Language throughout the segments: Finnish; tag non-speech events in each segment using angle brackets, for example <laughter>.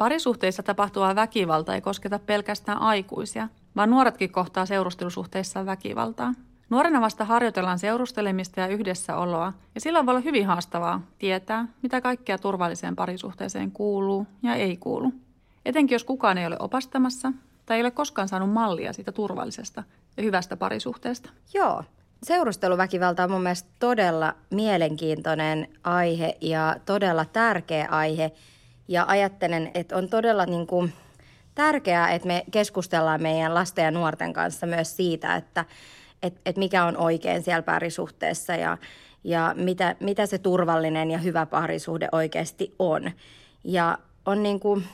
Parisuhteissa tapahtuva väkivalta ei kosketa pelkästään aikuisia, vaan nuoretkin kohtaa seurustelusuhteissa väkivaltaa. Nuorena vasta harjoitellaan seurustelemista ja yhdessäoloa, ja silloin voi olla hyvin haastavaa tietää, mitä kaikkea turvalliseen parisuhteeseen kuuluu ja ei kuulu. Etenkin jos kukaan ei ole opastamassa tai ei ole koskaan saanut mallia siitä turvallisesta ja hyvästä parisuhteesta. Joo. Seurusteluväkivalta on mun mielestä todella mielenkiintoinen aihe ja todella tärkeä aihe. Ja ajattelen, että on todella niin kuin tärkeää, että me keskustellaan meidän lasten ja nuorten kanssa myös siitä, että, että, että mikä on oikein siellä parisuhteessa ja, ja mitä, mitä se turvallinen ja hyvä parisuhde oikeasti on. Ja on niin kuin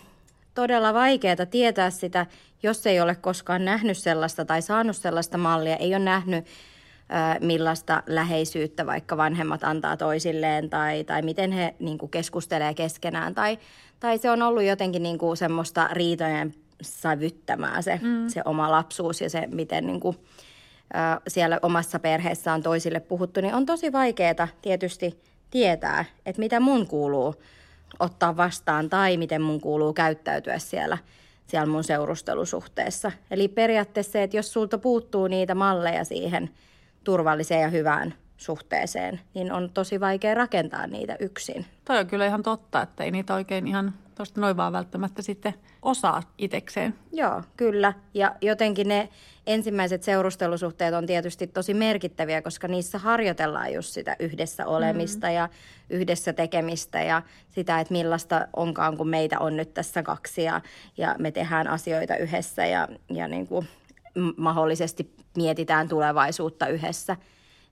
todella vaikeaa tietää sitä, jos ei ole koskaan nähnyt sellaista tai saanut sellaista mallia, ei ole nähnyt millaista läheisyyttä vaikka vanhemmat antaa toisilleen tai, tai miten he niin kuin keskustelee keskenään. Tai, tai se on ollut jotenkin niin kuin semmoista riitojen sävyttämää se, mm. se oma lapsuus ja se, miten niin kuin, siellä omassa perheessä on toisille puhuttu, niin on tosi vaikeaa tietysti tietää, että mitä mun kuuluu ottaa vastaan tai miten mun kuuluu käyttäytyä siellä, siellä mun seurustelusuhteessa. Eli periaatteessa se, että jos sulta puuttuu niitä malleja siihen turvalliseen ja hyvään suhteeseen, niin on tosi vaikea rakentaa niitä yksin. Toi on kyllä ihan totta, että ei niitä oikein ihan tuosta noin vaan välttämättä sitten osaa itekseen. Joo, kyllä. Ja jotenkin ne ensimmäiset seurustelusuhteet on tietysti tosi merkittäviä, koska niissä harjoitellaan just sitä yhdessä olemista mm. ja yhdessä tekemistä ja sitä, että millaista onkaan, kun meitä on nyt tässä kaksi ja, ja me tehdään asioita yhdessä ja, ja niin kuin mahdollisesti mietitään tulevaisuutta yhdessä.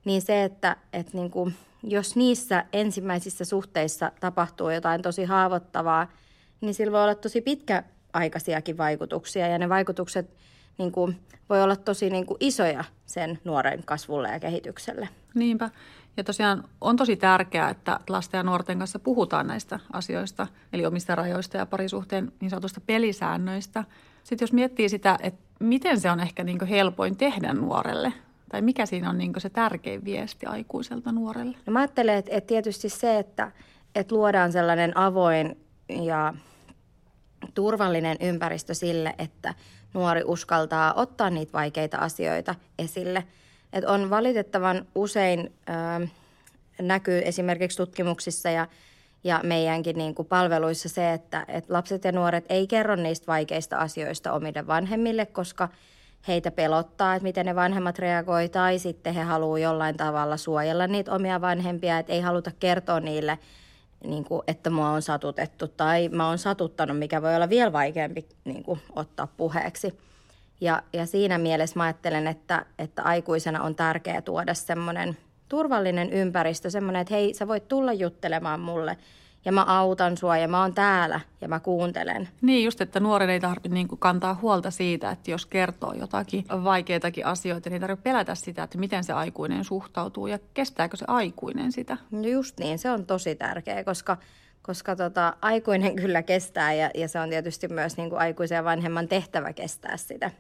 Niin se, että, että niin kuin, jos niissä ensimmäisissä suhteissa tapahtuu jotain tosi haavoittavaa, niin sillä voi olla tosi pitkäaikaisiakin vaikutuksia ja ne vaikutukset – niin kuin, voi olla tosi niin kuin isoja sen nuoren kasvulle ja kehitykselle. Niinpä. Ja tosiaan on tosi tärkeää, että lasten ja nuorten kanssa puhutaan näistä asioista, eli omista rajoista ja parisuhteen niin sanotusta pelisäännöistä. Sitten jos miettii sitä, että miten se on ehkä niin helpoin tehdä nuorelle, tai mikä siinä on niin se tärkein viesti aikuiselta nuorelle? No mä ajattelen, että, että tietysti se, että, että luodaan sellainen avoin ja turvallinen ympäristö sille, että nuori uskaltaa ottaa niitä vaikeita asioita esille. Et on valitettavan usein ö, näkyy esimerkiksi tutkimuksissa ja, ja meidänkin niin kuin palveluissa se, että, että lapset ja nuoret ei kerro niistä vaikeista asioista omille vanhemmille, koska heitä pelottaa, että miten ne vanhemmat reagoi, tai sitten he haluaa jollain tavalla suojella niitä omia vanhempia, että ei haluta kertoa niille – niin kuin, että mua on satutettu tai mä oon satuttanut, mikä voi olla vielä vaikeampi niin kuin, ottaa puheeksi. Ja, ja siinä mielessä mä ajattelen, että, että aikuisena on tärkeää tuoda semmoinen turvallinen ympäristö, semmoinen, että hei, sä voit tulla juttelemaan mulle – ja mä autan sua ja mä oon täällä ja mä kuuntelen. Niin just, että nuoren ei tarvitse niin kantaa huolta siitä, että jos kertoo jotakin vaikeitakin asioita, niin ei tarvitse pelätä sitä, että miten se aikuinen suhtautuu ja kestääkö se aikuinen sitä. No just niin, se on tosi tärkeä, koska koska tota, aikuinen <laughs> kyllä kestää ja, ja se on tietysti myös niin kuin aikuisen ja vanhemman tehtävä kestää sitä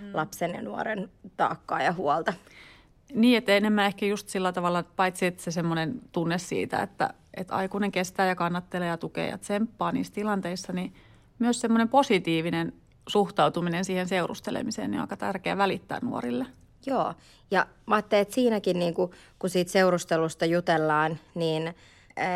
mm. lapsen ja nuoren taakkaa ja huolta. Niin, että enemmän ehkä just sillä tavalla, paitsi että se semmoinen tunne siitä, että, että aikuinen kestää ja kannattelee ja tukee ja tsemppaa niissä tilanteissa, niin myös semmoinen positiivinen suhtautuminen siihen seurustelemiseen niin on aika tärkeää välittää nuorille. Joo, ja mä ajattelin, että siinäkin niin kuin, kun siitä seurustelusta jutellaan, niin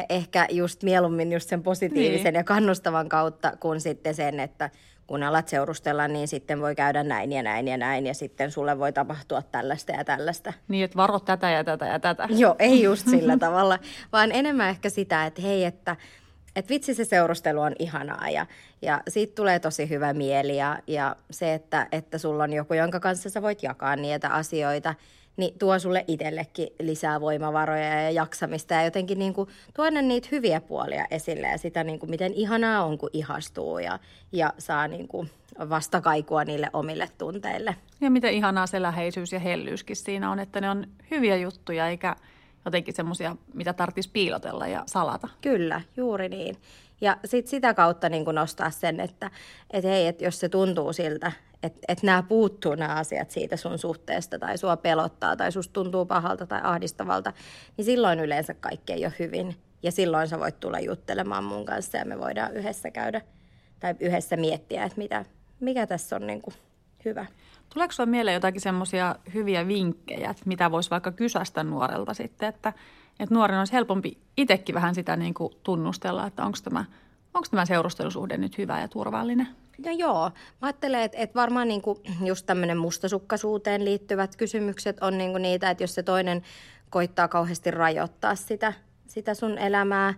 ehkä just mieluummin just sen positiivisen niin. ja kannustavan kautta, kuin sitten sen, että – kun alat seurustella, niin sitten voi käydä näin ja näin ja näin ja sitten sulle voi tapahtua tällaista ja tällaista. Niin, että varo tätä ja tätä ja tätä. Joo, ei just <laughs> sillä tavalla, vaan enemmän ehkä sitä, että hei, että, että vitsi se seurustelu on ihanaa ja, ja siitä tulee tosi hyvä mieli ja, ja se, että, että sulla on joku, jonka kanssa sä voit jakaa niitä asioita – niin tuo sulle itsellekin lisää voimavaroja ja jaksamista ja jotenkin niin kuin tuoda niitä hyviä puolia esille ja sitä, niin kuin miten ihanaa on, kun ihastuu ja, ja saa niin kuin vastakaikua niille omille tunteille. Ja miten ihanaa se läheisyys ja hellyyskin siinä on, että ne on hyviä juttuja eikä jotenkin semmoisia, mitä tarvitsisi piilotella ja salata. Kyllä, juuri niin. Ja sit sitä kautta niin kuin nostaa sen, että et hei, et jos se tuntuu siltä, että et nämä puuttuu nämä asiat siitä sun suhteesta tai sua pelottaa tai susta tuntuu pahalta tai ahdistavalta, niin silloin yleensä kaikki ei ole hyvin. Ja silloin sä voit tulla juttelemaan mun kanssa ja me voidaan yhdessä käydä tai yhdessä miettiä, että mitä, mikä tässä on niin kuin hyvä. Tuleeko sinulle mieleen jotakin semmoisia hyviä vinkkejä, että mitä voisi vaikka kysästä nuorelta sitten, että, että nuoren olisi helpompi itsekin vähän sitä niin kuin tunnustella, että onko tämä, onko tämä seurustelusuhde nyt hyvä ja turvallinen? No joo, mä ajattelen, että, että varmaan niin kuin just tämmöinen mustasukkaisuuteen liittyvät kysymykset on niin kuin niitä, että jos se toinen koittaa kauheasti rajoittaa sitä, sitä sun elämää,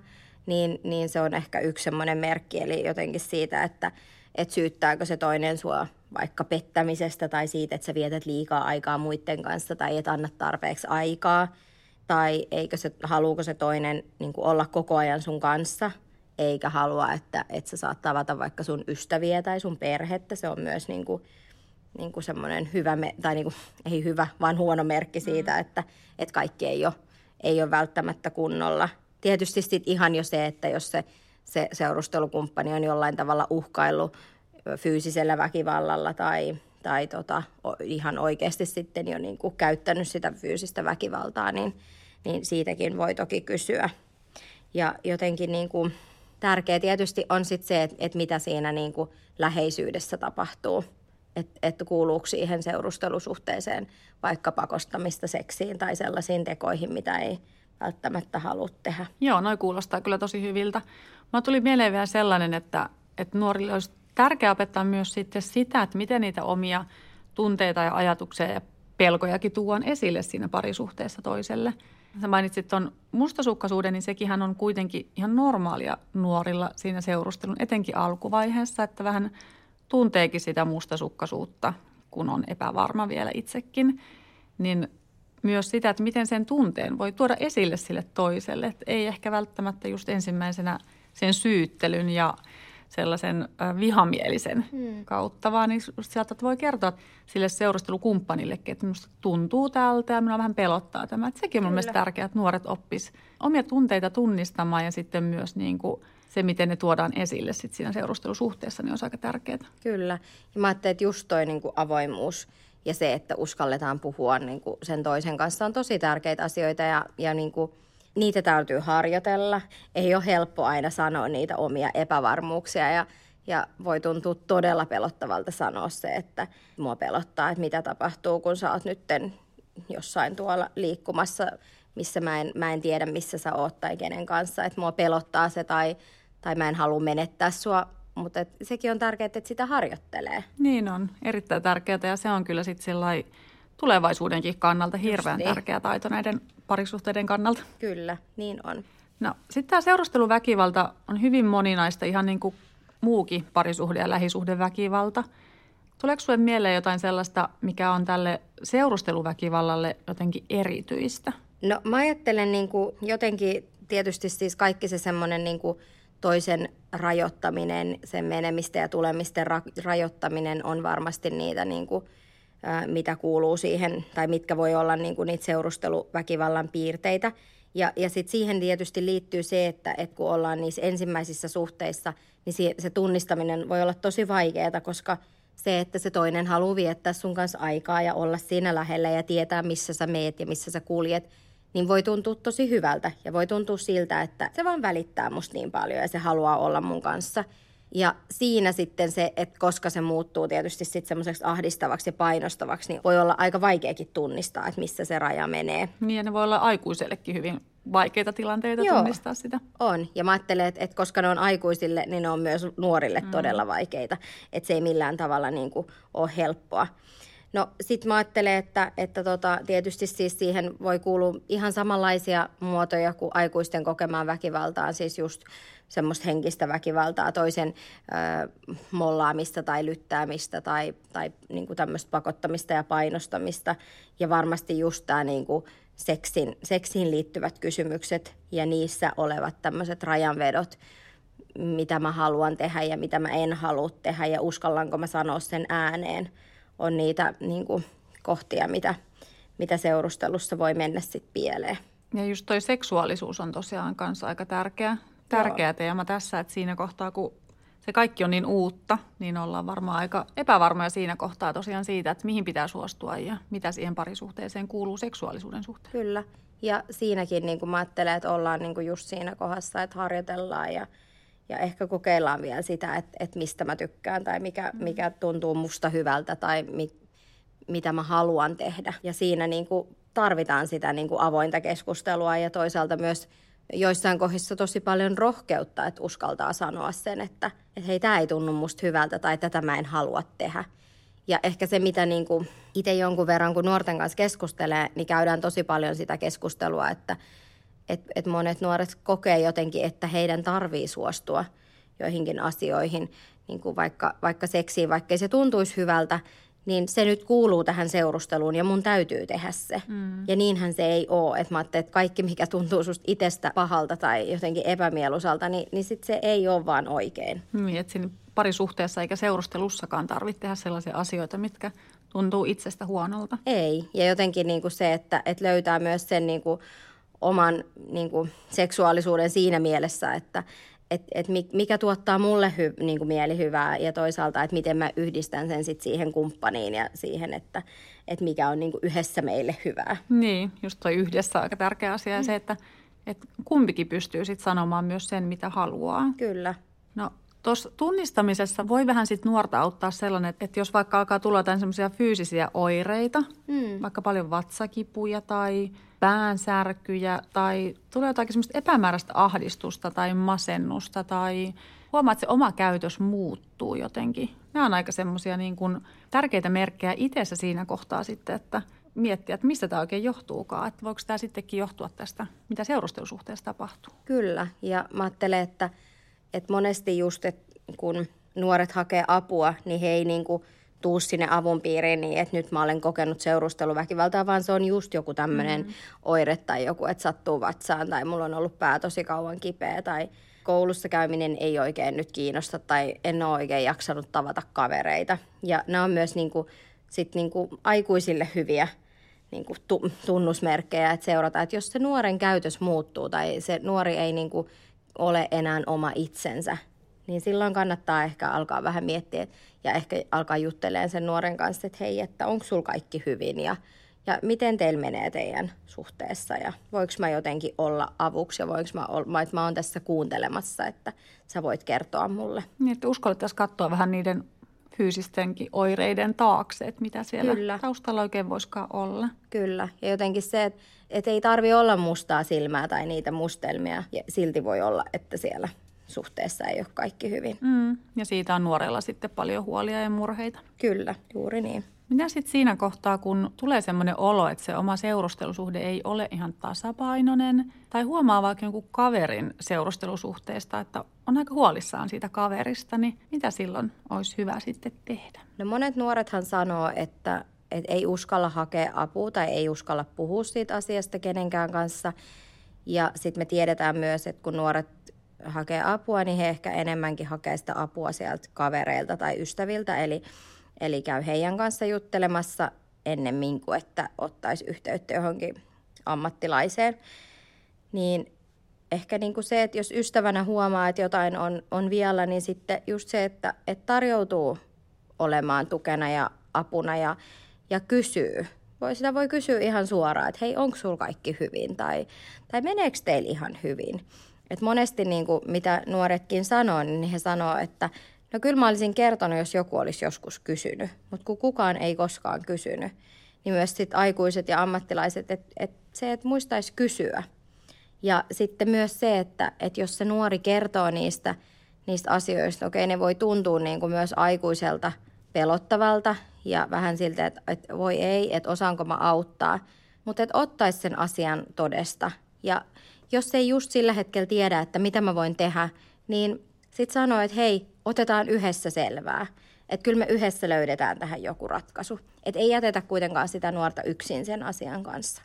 niin, niin se on ehkä yksi semmoinen merkki, eli jotenkin siitä, että, että syyttääkö se toinen sua vaikka pettämisestä tai siitä, että sä vietät liikaa aikaa muiden kanssa tai et anna tarpeeksi aikaa, tai eikö se, haluuko se toinen niin kuin olla koko ajan sun kanssa – eikä halua, että, että sä saat tavata vaikka sun ystäviä tai sun perhettä. Se on myös niin kuin, niin kuin semmoinen hyvä, tai niin kuin, <laughs> ei hyvä, vaan huono merkki siitä, mm. että, että kaikki ei ole, ei ole välttämättä kunnolla. Tietysti sitten ihan jo se, että jos se, se seurustelukumppani on jollain tavalla uhkaillut fyysisellä väkivallalla tai, tai tota, ihan oikeasti sitten jo niin kuin käyttänyt sitä fyysistä väkivaltaa, niin, niin siitäkin voi toki kysyä. Ja jotenkin niin kuin, tärkeä tietysti on sitten se, että, että mitä siinä niin kuin läheisyydessä tapahtuu. Että et kuuluuko siihen seurustelusuhteeseen vaikka pakostamista seksiin tai sellaisiin tekoihin, mitä ei välttämättä halua tehdä. Joo, noi kuulostaa kyllä tosi hyviltä. Mä tuli mieleen vielä sellainen, että, että nuorille olisi tärkeää opettaa myös sitten sitä, että miten niitä omia tunteita ja ajatuksia ja pelkojakin tuon esille siinä parisuhteessa toiselle – Sä mainitsit tuon mustasukkaisuuden, niin sekin on kuitenkin ihan normaalia nuorilla siinä seurustelun, etenkin alkuvaiheessa, että vähän tunteekin sitä mustasukkaisuutta, kun on epävarma vielä itsekin. Niin myös sitä, että miten sen tunteen voi tuoda esille sille toiselle. Että ei ehkä välttämättä just ensimmäisenä sen syyttelyn ja sellaisen vihamielisen hmm. kautta, vaan niin sieltä voi kertoa sille seurustelukumppanillekin, että minusta tuntuu tältä ja minua vähän pelottaa tämä. Että sekin on mielestäni tärkeää, että nuoret oppis omia tunteita tunnistamaan ja sitten myös niin kuin se, miten ne tuodaan esille sit siinä seurustelusuhteessa, niin on aika tärkeää. Kyllä. Ja mä ajattelin, että just toi niin kuin avoimuus ja se, että uskalletaan puhua niin kuin sen toisen kanssa on tosi tärkeitä asioita ja, ja niin kuin – niitä täytyy harjoitella. Ei ole helppo aina sanoa niitä omia epävarmuuksia ja, ja voi tuntua todella pelottavalta sanoa se, että mua pelottaa, että mitä tapahtuu, kun sä oot nytten jossain tuolla liikkumassa, missä mä en, mä en tiedä, missä sä oot tai kenen kanssa, että mua pelottaa se tai, tai mä en halua menettää sua, mutta et sekin on tärkeää, että sitä harjoittelee. Niin on, erittäin tärkeää ja se on kyllä sitten tulevaisuudenkin kannalta hirveän niin. tärkeä taito näiden parisuhteiden kannalta. Kyllä, niin on. No sitten tämä seurusteluväkivalta on hyvin moninaista, ihan niin kuin muukin parisuhde- ja lähisuhdeväkivalta. Tuleeko sinulle mieleen jotain sellaista, mikä on tälle seurusteluväkivallalle jotenkin erityistä? No mä ajattelen niin kuin jotenkin tietysti siis kaikki se semmoinen niin kuin toisen rajoittaminen, sen menemistä ja tulemisten ra- rajoittaminen on varmasti niitä niin kuin – mitä kuuluu siihen, tai mitkä voi olla niin kuin niitä seurusteluväkivallan piirteitä. Ja, ja sitten siihen tietysti liittyy se, että, että kun ollaan niissä ensimmäisissä suhteissa, niin se, se tunnistaminen voi olla tosi vaikeaa, koska se, että se toinen haluaa viettää sun kanssa aikaa ja olla siinä lähellä ja tietää, missä sä meet ja missä sä kuljet, niin voi tuntua tosi hyvältä ja voi tuntua siltä, että se vaan välittää musta niin paljon ja se haluaa olla mun kanssa – ja siinä sitten se, että koska se muuttuu tietysti sitten semmoiseksi ahdistavaksi ja painostavaksi, niin voi olla aika vaikeakin tunnistaa, että missä se raja menee. Niin ja ne voi olla aikuisellekin hyvin vaikeita tilanteita Joo, tunnistaa sitä. on. Ja mä ajattelen, että, että koska ne on aikuisille, niin ne on myös nuorille mm. todella vaikeita. Että se ei millään tavalla niin kuin ole helppoa. No sit mä ajattelen, että, että tota, tietysti siis siihen voi kuulua ihan samanlaisia muotoja kuin aikuisten kokemaan väkivaltaan, siis just semmoista henkistä väkivaltaa, toisen ö, mollaamista tai lyttäämistä tai, tai niin kuin tämmöistä pakottamista ja painostamista. Ja varmasti just tämä niin kuin seksin, seksiin liittyvät kysymykset ja niissä olevat tämmöiset rajanvedot, mitä mä haluan tehdä ja mitä mä en halua tehdä ja uskallanko mä sanoa sen ääneen, on niitä niin kuin, kohtia, mitä, mitä seurustelussa voi mennä sitten pieleen. Ja just toi seksuaalisuus on tosiaan kanssa aika tärkeä tärkeä Joo. teema tässä, että siinä kohtaa, kun se kaikki on niin uutta, niin ollaan varmaan aika epävarmoja siinä kohtaa tosiaan siitä, että mihin pitää suostua ja mitä siihen parisuhteeseen kuuluu seksuaalisuuden suhteen. Kyllä. Ja siinäkin niin kuin mä ajattelen, että ollaan niin kuin just siinä kohdassa, että harjoitellaan ja, ja ehkä kokeillaan vielä sitä, että, että mistä mä tykkään tai mikä, mm. mikä tuntuu musta hyvältä tai mi, mitä mä haluan tehdä. Ja siinä niin kuin tarvitaan sitä niin kuin avointa keskustelua ja toisaalta myös joissain kohdissa tosi paljon rohkeutta, että uskaltaa sanoa sen, että, että hei, tämä ei tunnu musta hyvältä tai tätä mä en halua tehdä. Ja ehkä se, mitä niin kuin itse jonkun verran, kun nuorten kanssa keskustelee, niin käydään tosi paljon sitä keskustelua, että et, et monet nuoret kokee jotenkin, että heidän tarvii suostua joihinkin asioihin, niin kuin vaikka, vaikka seksiin, vaikka se tuntuisi hyvältä, niin se nyt kuuluu tähän seurusteluun ja mun täytyy tehdä se. Mm. Ja niinhän se ei ole. Että mä että kaikki, mikä tuntuu susta itsestä pahalta tai jotenkin epämieluisalta, niin, niin sit se ei ole vaan oikein. Niin, että siinä parisuhteessa eikä seurustelussakaan tarvitse tehdä sellaisia asioita, mitkä tuntuu itsestä huonolta. Ei. Ja jotenkin niin kuin se, että, että löytää myös sen niin kuin oman niin kuin seksuaalisuuden siinä mielessä, että, että et mikä tuottaa mulle hy, niin kuin mielihyvää ja toisaalta, että miten mä yhdistän sen sit siihen kumppaniin ja siihen, että et mikä on niin kuin yhdessä meille hyvää. Niin, just toi yhdessä aika tärkeä asia ja mm. se, että et kumpikin pystyy sitten sanomaan myös sen, mitä haluaa. Kyllä. No tuossa tunnistamisessa voi vähän sitten nuorta auttaa sellainen, että, että jos vaikka alkaa tulla jotain semmoisia fyysisiä oireita, mm. vaikka paljon vatsakipuja tai päänsärkyjä tai tulee jotakin semmoista epämääräistä ahdistusta tai masennusta tai huomaa, että se oma käytös muuttuu jotenkin. Nämä on aika semmoisia niin kuin tärkeitä merkkejä itsessä siinä kohtaa sitten, että miettiä, että mistä tämä oikein johtuukaan. Että voiko tämä sittenkin johtua tästä, mitä seurustelusuhteessa tapahtuu. Kyllä, ja mä ajattelen, että, että monesti just, että kun nuoret hakee apua, niin he ei niin kuin – tuu sinne avun piiriin niin, että nyt mä olen kokenut seurusteluväkivaltaa, vaan se on just joku tämmöinen mm. oire tai joku, että sattuu vatsaan tai mulla on ollut pää tosi kauan kipeä tai koulussa käyminen ei oikein nyt kiinnosta tai en ole oikein jaksanut tavata kavereita. Ja nämä on myös niin kuin, sit niin kuin aikuisille hyviä niin kuin tunnusmerkkejä, että seurataan, että jos se nuoren käytös muuttuu tai se nuori ei niin kuin ole enää oma itsensä, niin silloin kannattaa ehkä alkaa vähän miettiä ja ehkä alkaa juttelemaan sen nuoren kanssa, että hei, että onko sulla kaikki hyvin ja, ja miten teillä menee teidän suhteessa ja voiko mä jotenkin olla avuksi ja voiko mä olla, että mä oon tässä kuuntelemassa, että sä voit kertoa mulle. Niin, että uskallettaisiin katsoa vähän niiden fyysistenkin oireiden taakse, että mitä siellä Kyllä. taustalla oikein voisikaan olla. Kyllä, ja jotenkin se, että, että ei tarvi olla mustaa silmää tai niitä mustelmia, ja silti voi olla, että siellä suhteessa ei ole kaikki hyvin. Mm, ja siitä on nuorella sitten paljon huolia ja murheita. Kyllä, juuri niin. Mitä sitten siinä kohtaa, kun tulee semmoinen olo, että se oma seurustelusuhde ei ole ihan tasapainoinen, tai huomaa vaikka jonkun kaverin seurustelusuhteesta, että on aika huolissaan siitä kaverista, niin mitä silloin olisi hyvä sitten tehdä? No monet nuorethan sanoo, että, että ei uskalla hakea apua tai ei uskalla puhua siitä asiasta kenenkään kanssa. Ja sitten me tiedetään myös, että kun nuoret hakee apua, niin he ehkä enemmänkin hakee sitä apua sieltä kavereilta tai ystäviltä. Eli, eli käy heidän kanssa juttelemassa ennemmin kuin että ottaisi yhteyttä johonkin ammattilaiseen. Niin ehkä niin kuin se, että jos ystävänä huomaa, että jotain on, on vielä, niin sitten just se, että, että tarjoutuu olemaan tukena ja apuna ja, ja kysyy. Voi, sitä voi kysyä ihan suoraan, että hei, onko sulla kaikki hyvin tai, tai meneekö teillä ihan hyvin. Et monesti niin kuin, mitä nuoretkin sanoo, niin he sanoo, että no kyllä mä olisin kertonut, jos joku olisi joskus kysynyt, mutta kun kukaan ei koskaan kysynyt, niin myös sit aikuiset ja ammattilaiset, että et se, että muistaisi kysyä. Ja sitten myös se, että, että jos se nuori kertoo niistä, niistä asioista, okei ne voi tuntua niin kuin myös aikuiselta pelottavalta ja vähän siltä, että, että voi ei, että osaanko mä auttaa, mutta että ottaisi sen asian todesta ja jos ei just sillä hetkellä tiedä, että mitä mä voin tehdä, niin sitten sanoo, että hei, otetaan yhdessä selvää. Että kyllä me yhdessä löydetään tähän joku ratkaisu. Että ei jätetä kuitenkaan sitä nuorta yksin sen asian kanssa.